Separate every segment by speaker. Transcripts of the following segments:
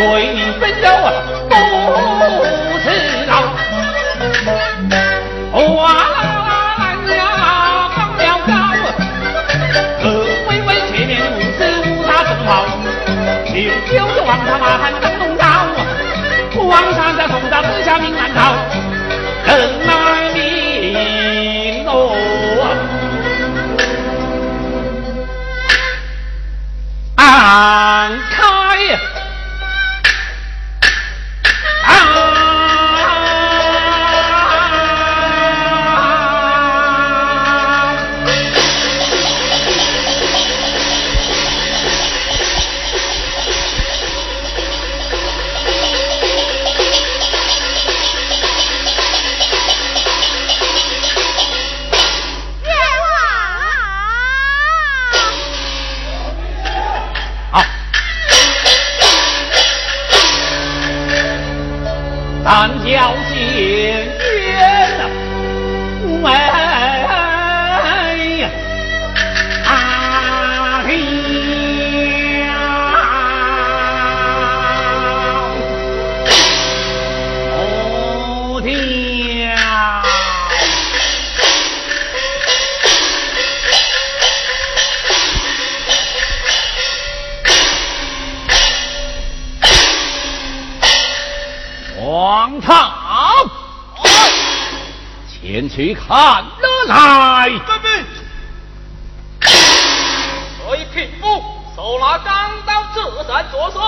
Speaker 1: 为你分忧不是老，哇啦啦呀放了高，可微微前面五十五大正好，九九就往他妈喊灯笼高，皇上在送到之下命难逃，去看了来。
Speaker 2: 遵命。所以贫妇手拿钢刀自斩左身，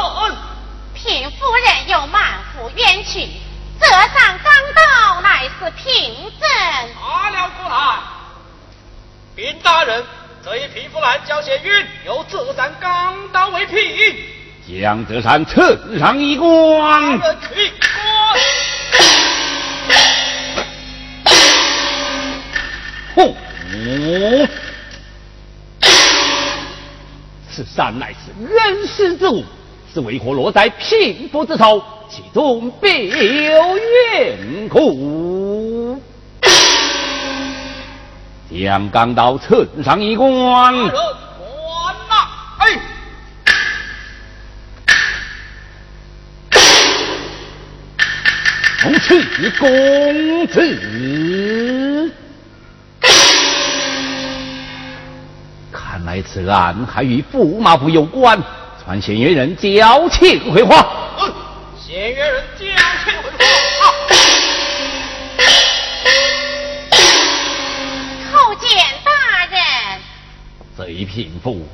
Speaker 3: 贫夫人有满腹冤屈，折上钢刀乃是凭证。
Speaker 2: 拿了过来。禀大人，这一贫妇兰交血运，由自斩钢刀为凭。
Speaker 1: 将折扇刺上一官。
Speaker 2: 大人去官。
Speaker 1: 呼！此山乃是恩师之物，是为何落在贫妇之手？其中必有缘故。将钢刀呈上一官
Speaker 2: 大。人，官呐！哎，
Speaker 1: 从此公子。看来此案还与驸马府有关，传县员人交情回话。
Speaker 2: 嗯，县员人交情回话。
Speaker 3: 叩见大人。
Speaker 1: 这一贫妇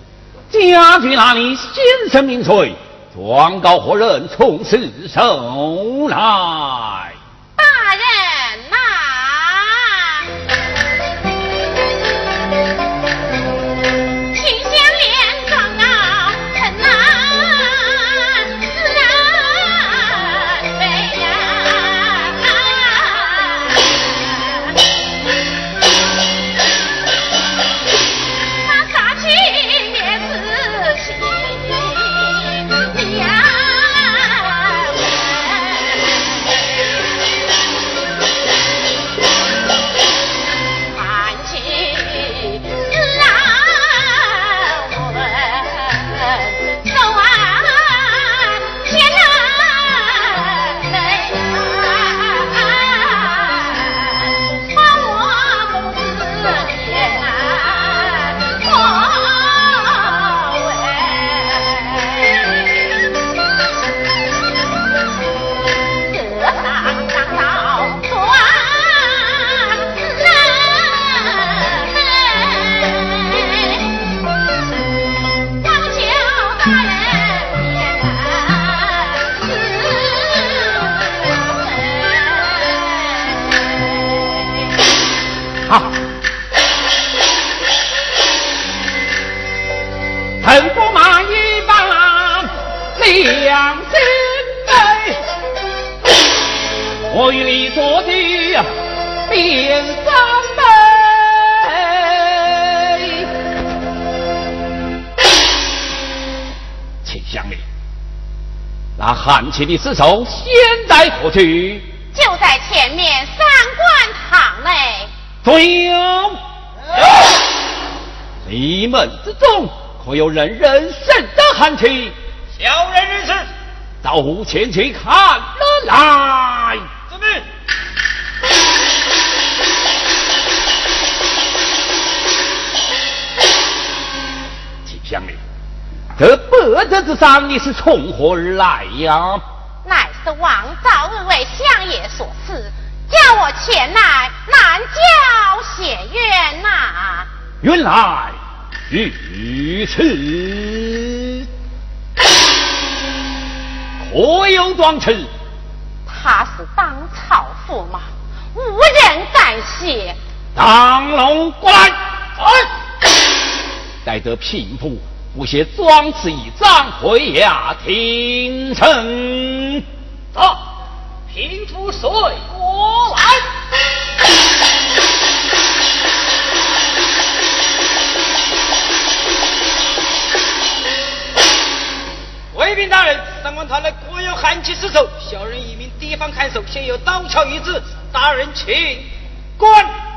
Speaker 1: 家居哪里先生名垂，状告何人从实手来？那汉卿的尸首现在何去？
Speaker 3: 就在前面三官堂内。
Speaker 1: 对有。你们之中可有人认识的寒气？
Speaker 2: 小人认识。
Speaker 1: 到前去看了来。这白泽之上你是从何而来呀？
Speaker 3: 乃是王昭二位相爷所赐，叫我前来南郊写冤呐。
Speaker 1: 原来如此，可有壮词？
Speaker 3: 他是当朝驸马，无人敢写。
Speaker 1: 当龙过来，带着贫妇不写装词一张，回衙听呈。
Speaker 2: 走，贫妇随我来。卫兵大人，三官团内国有寒气失守，小人一名地方看守，现有刀鞘一支，大人请观。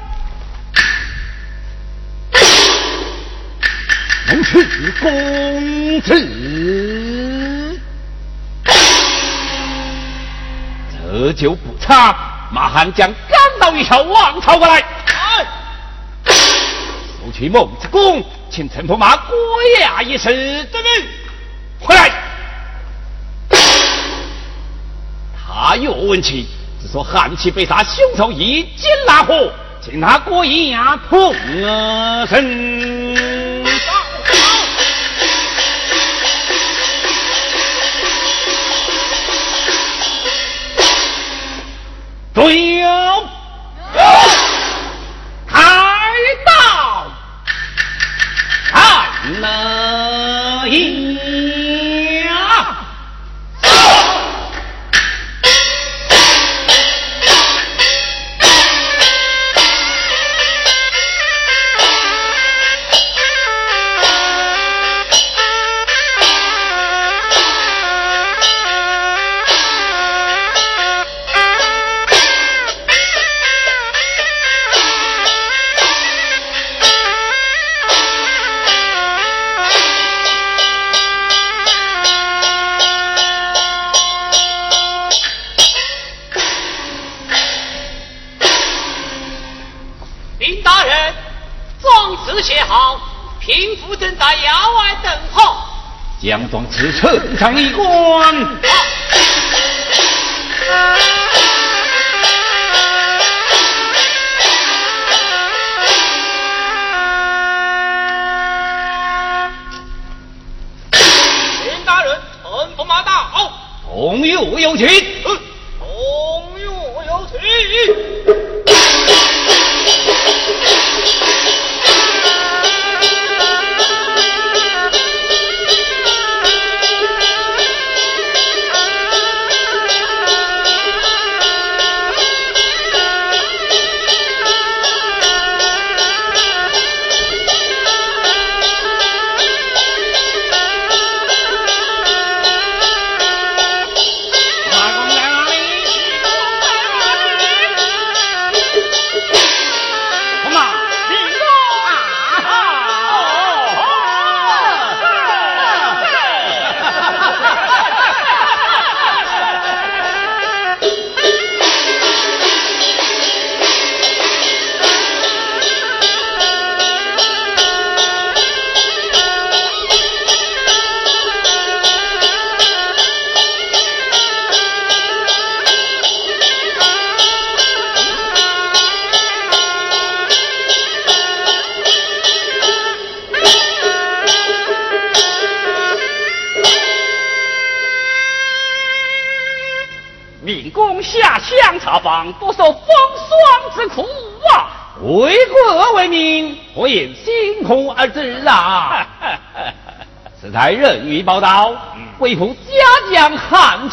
Speaker 1: 能是公子，这就不差。马汉将赶到一条王朝过来，收取孟子公，请陈驸马过衙一事。
Speaker 2: 遵命。
Speaker 1: 回来。他又问起，只说汉气被杀，凶手已经拉火，请他过衙通审。对将状词呈上一关。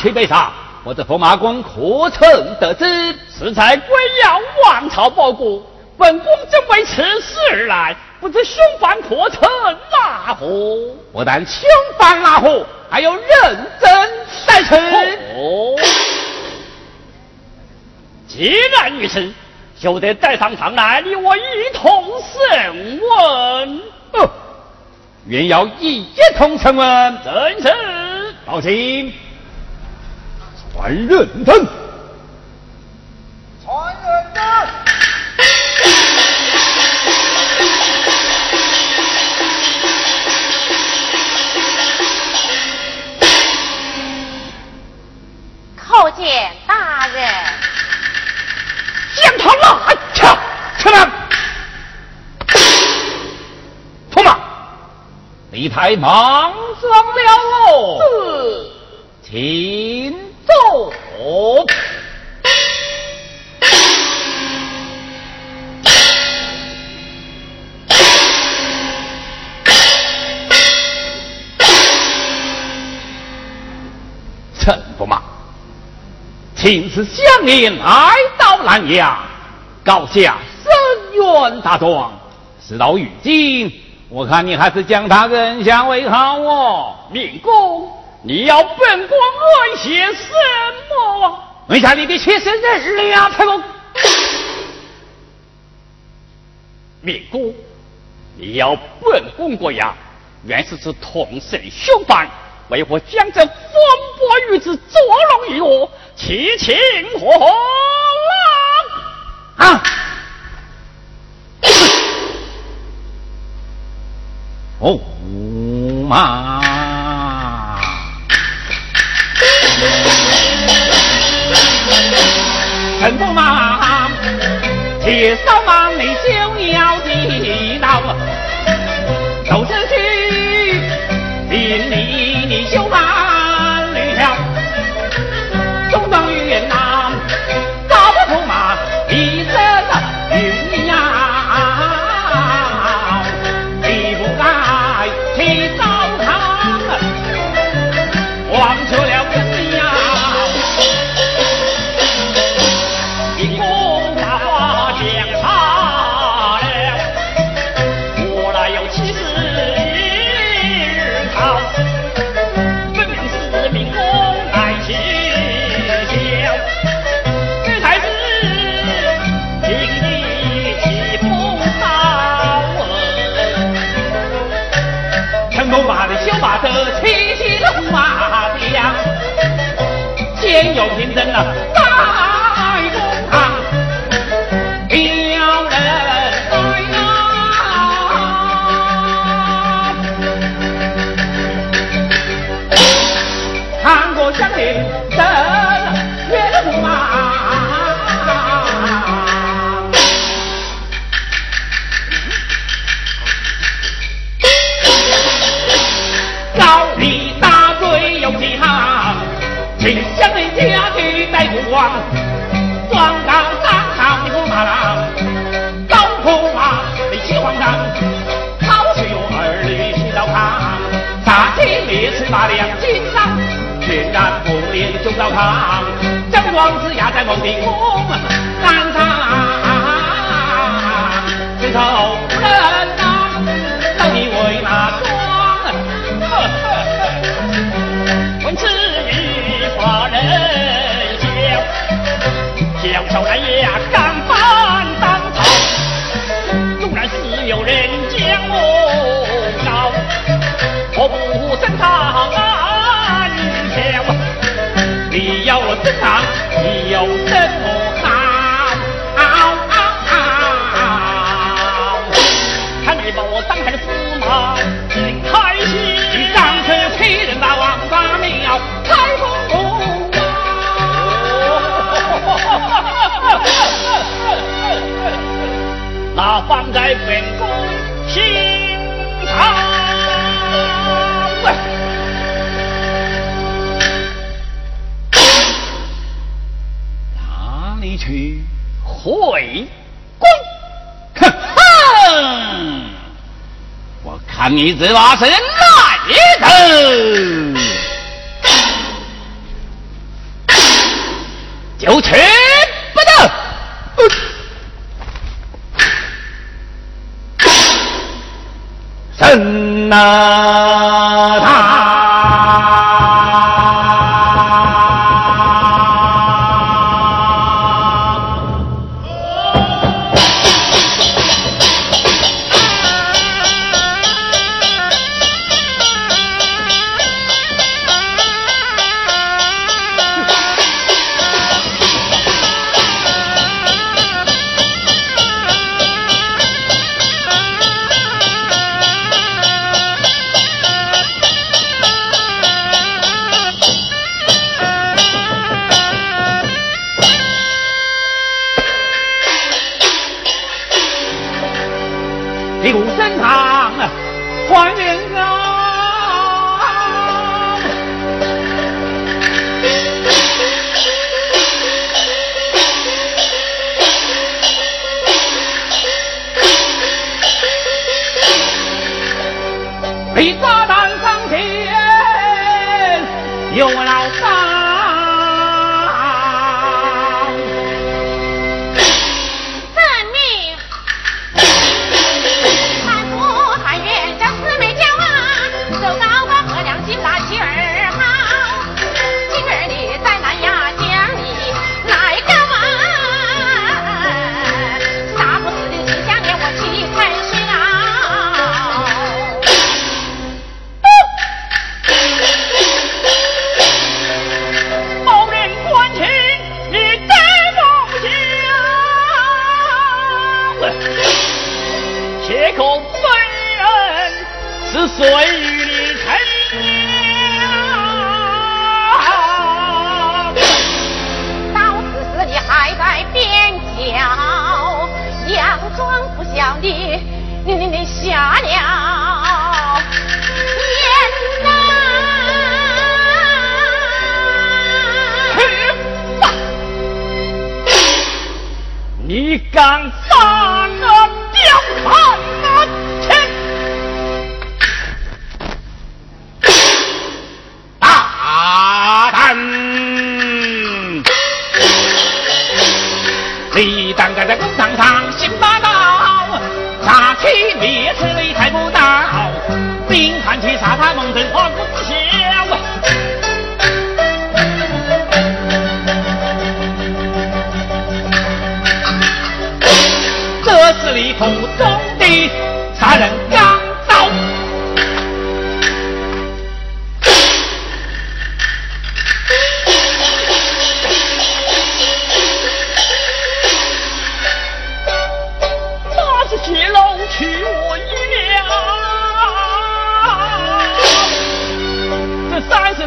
Speaker 1: 此台人欲报道，为父家将汉卿被杀，我这驸马公可曾得知？
Speaker 4: 此才归要王朝报国，本宫正为此事而来，不知凶犯可曾拉火？
Speaker 1: 不但凶犯拉火，还有认真在此。
Speaker 4: 哦，既然如此，就得带上堂来你我一同审问。
Speaker 1: 哦，愿要一同审问。
Speaker 4: 真是，
Speaker 1: 报请。传认真，
Speaker 2: 传认真。
Speaker 3: 叩见大人。
Speaker 1: 将他来。驸马，你太莽撞了哦。
Speaker 4: 是，
Speaker 1: 请。走！陈驸马，请示乡邻来到南阳，告下深冤大状。事到如今，我看你还是将他认下为好哦，
Speaker 4: 明公。你要本官问些什么？
Speaker 1: 问下你的妾身人了，太公。
Speaker 4: 明公，你要本宫国呀？原是此同生凶犯，为何将这风波玉子捉弄于我？其情何
Speaker 1: 郎啊？哦妈！
Speaker 4: 陈驸马，铁扫满你就子有什么好？看你把我当成驸马，真开心。你当成欺人大王八庙，开封。那放在本
Speaker 1: 去？回宫！哼！我看你这把是来头！是谁？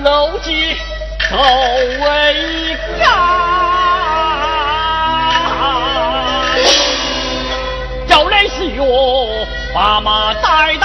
Speaker 1: 楼梯头为高，要来西哟，把马带。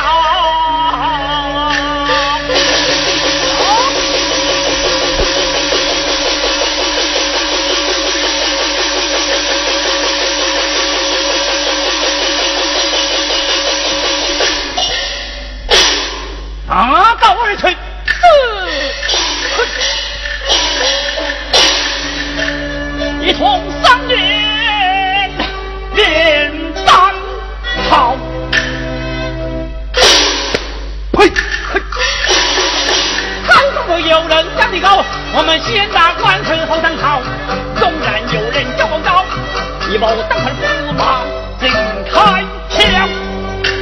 Speaker 1: 我当时司马正开枪。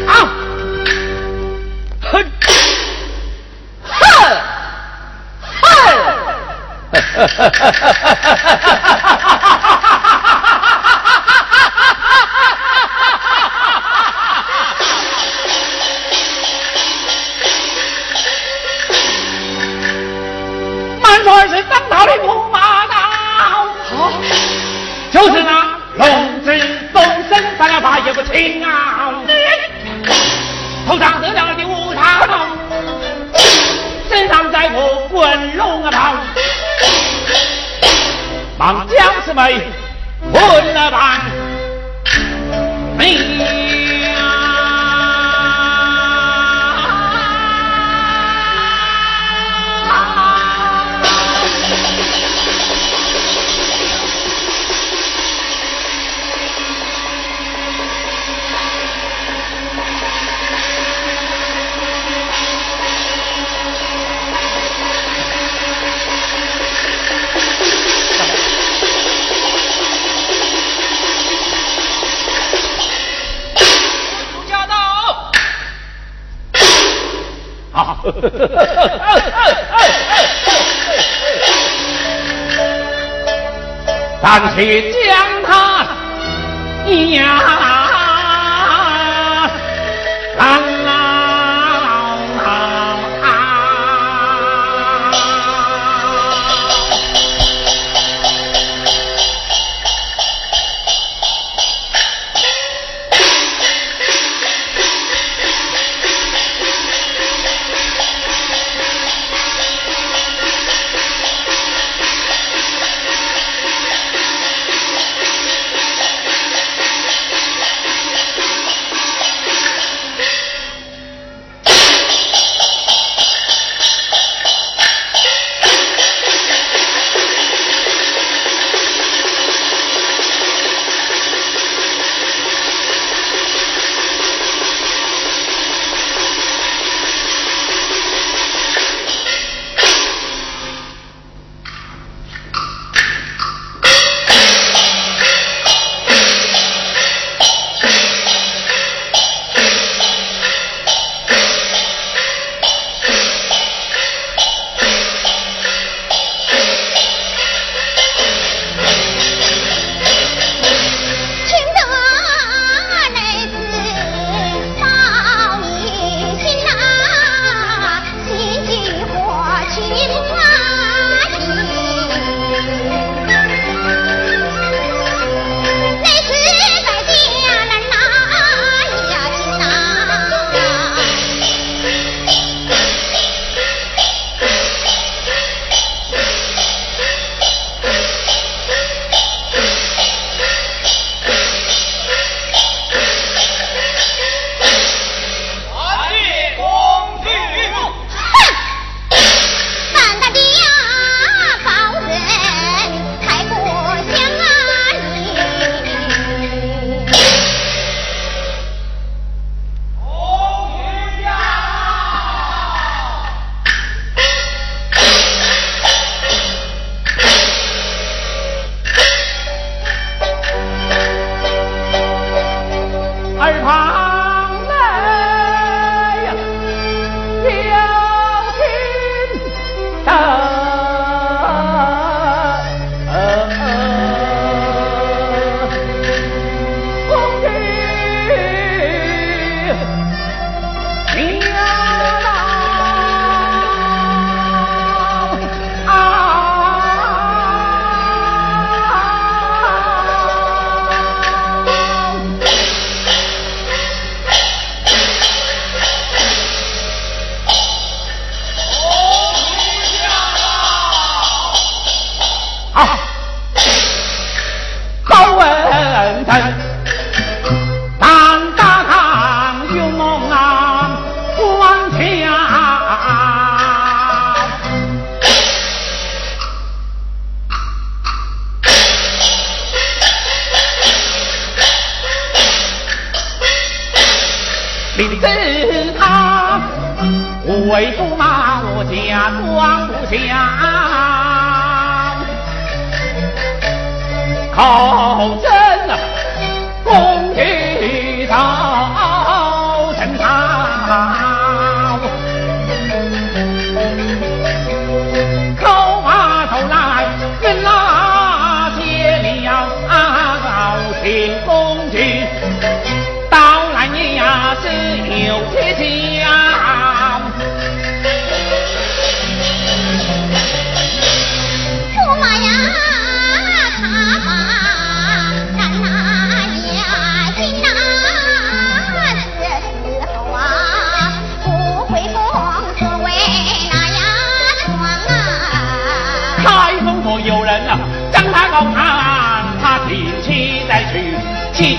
Speaker 1: 啊。嘿嘿嘿 但请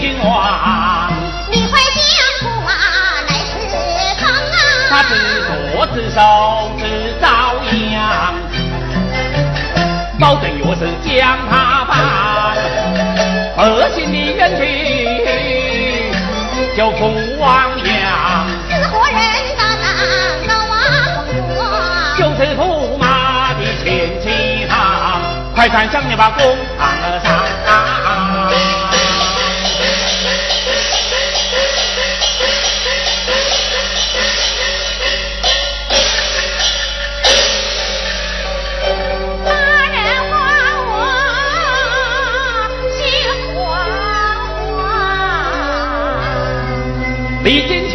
Speaker 1: 君王。
Speaker 3: 你快将驸马来侍奉啊！
Speaker 1: 他自作自受自遭殃，保证若是将他办，恶心的冤屈就负亡阳。
Speaker 3: 死活人大胆，高王公主，
Speaker 1: 就是驸马的前妻堂。快传将你把弓扛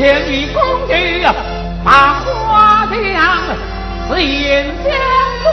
Speaker 1: 千里公女把花香，四眼相对，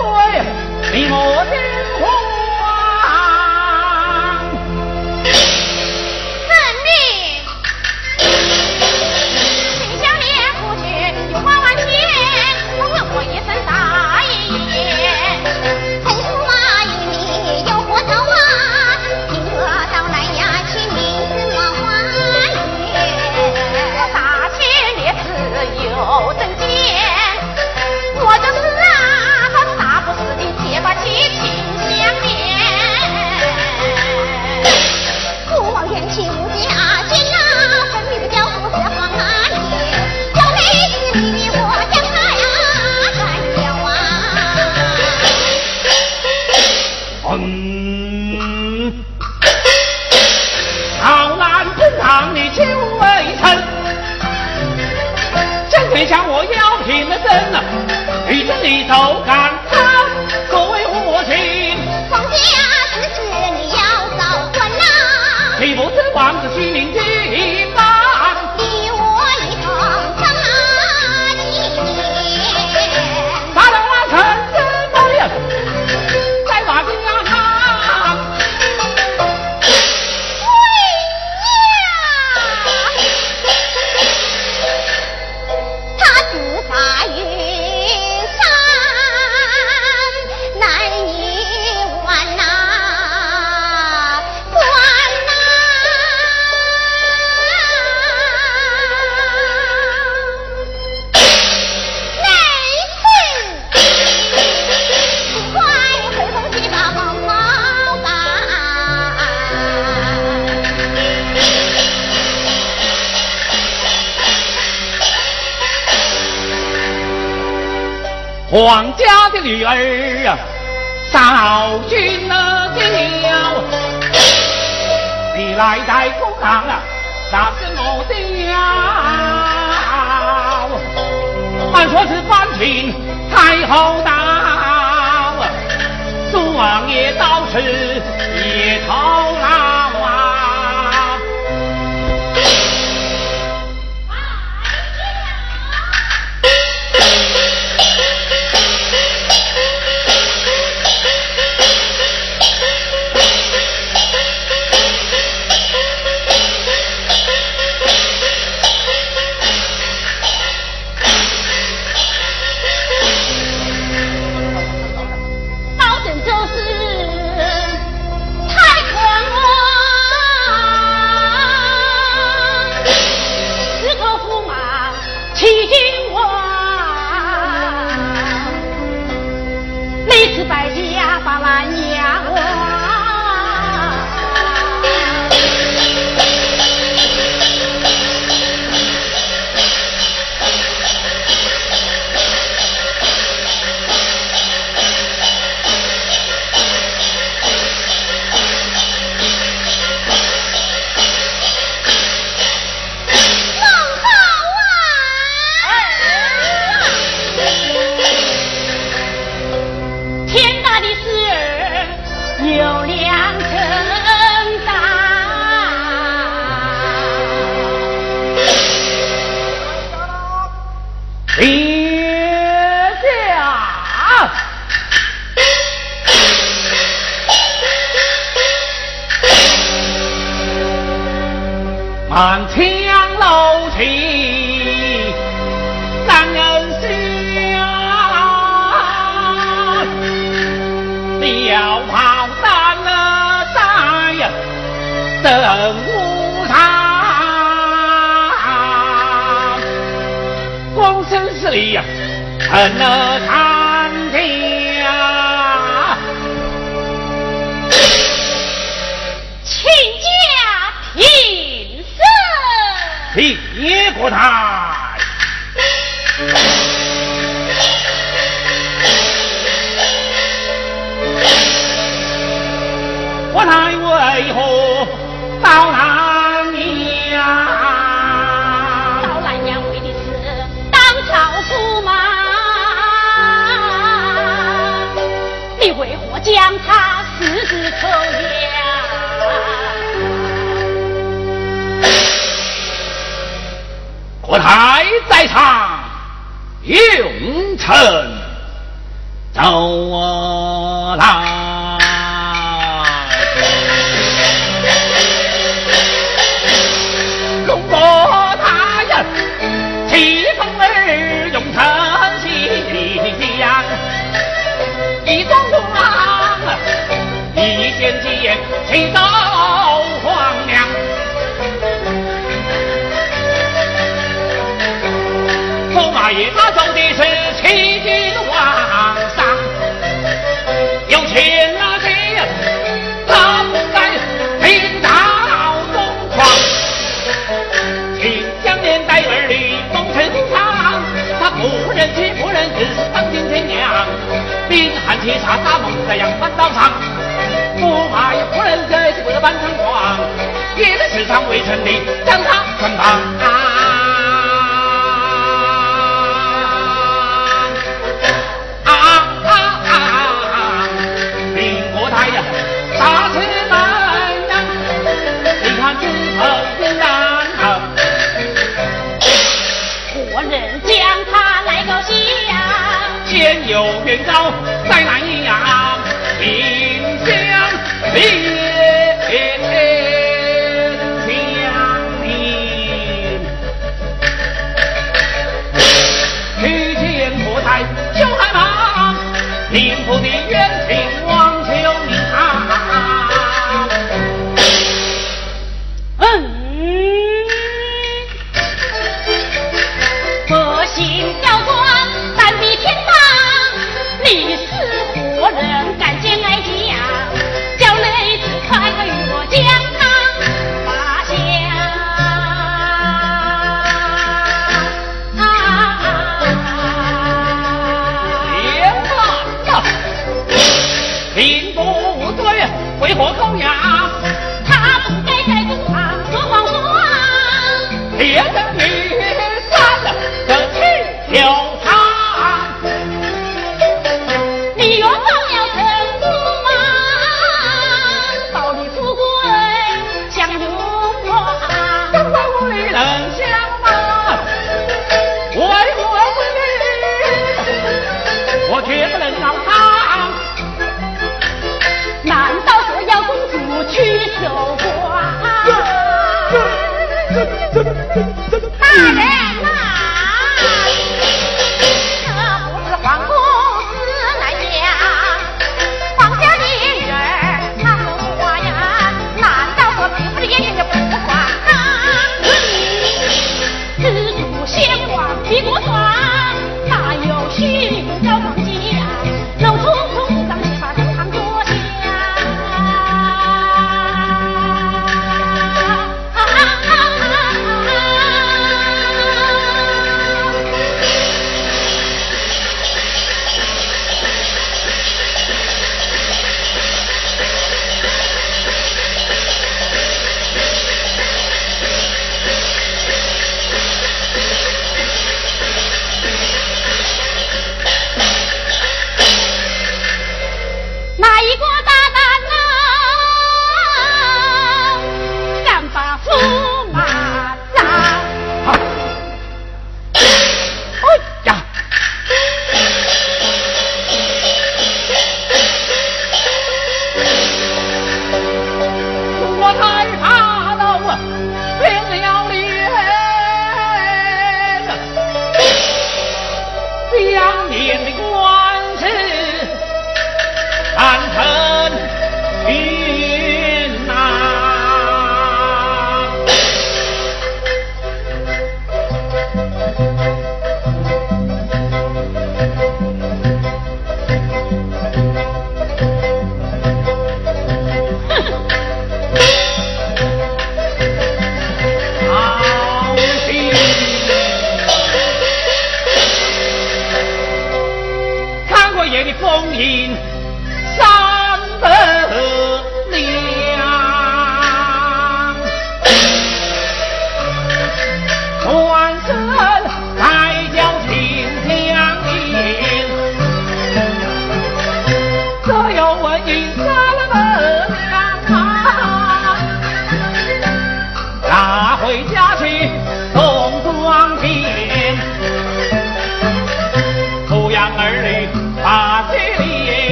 Speaker 5: 皇家
Speaker 1: 的女儿啊，少君了的，你来太公堂了，那是我的娘。俺说是班群太后道，苏王爷到时也逃来。用臣铁叉打猛在扬帆刀上，不怕有夫人在这个半城狂，也在世上为城里将他捆绑。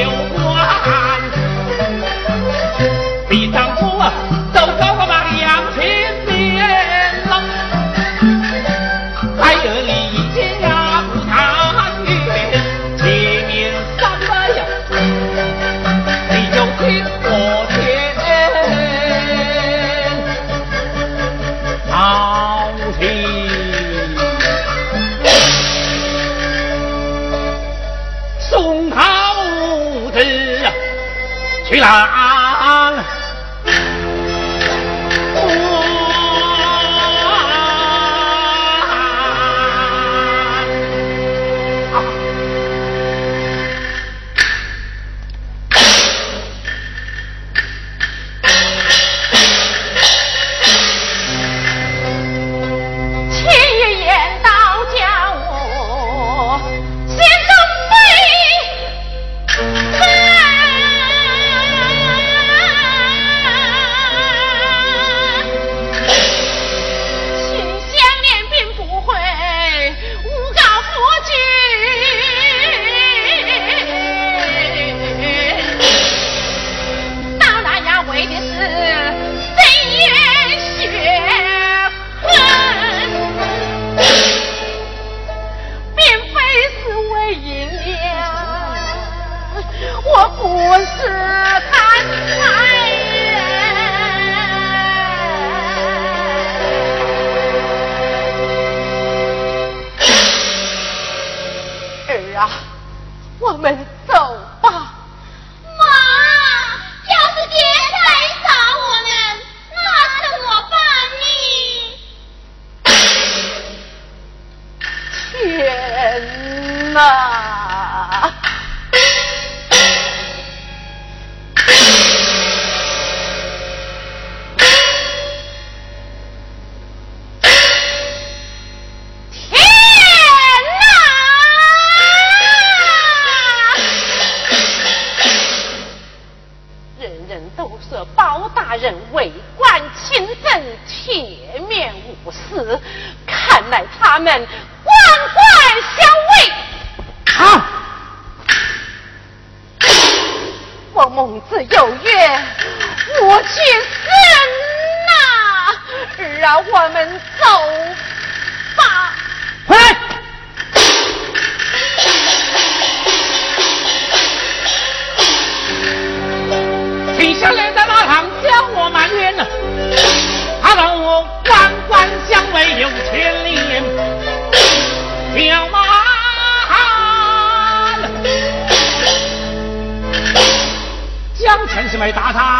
Speaker 3: que 没打他。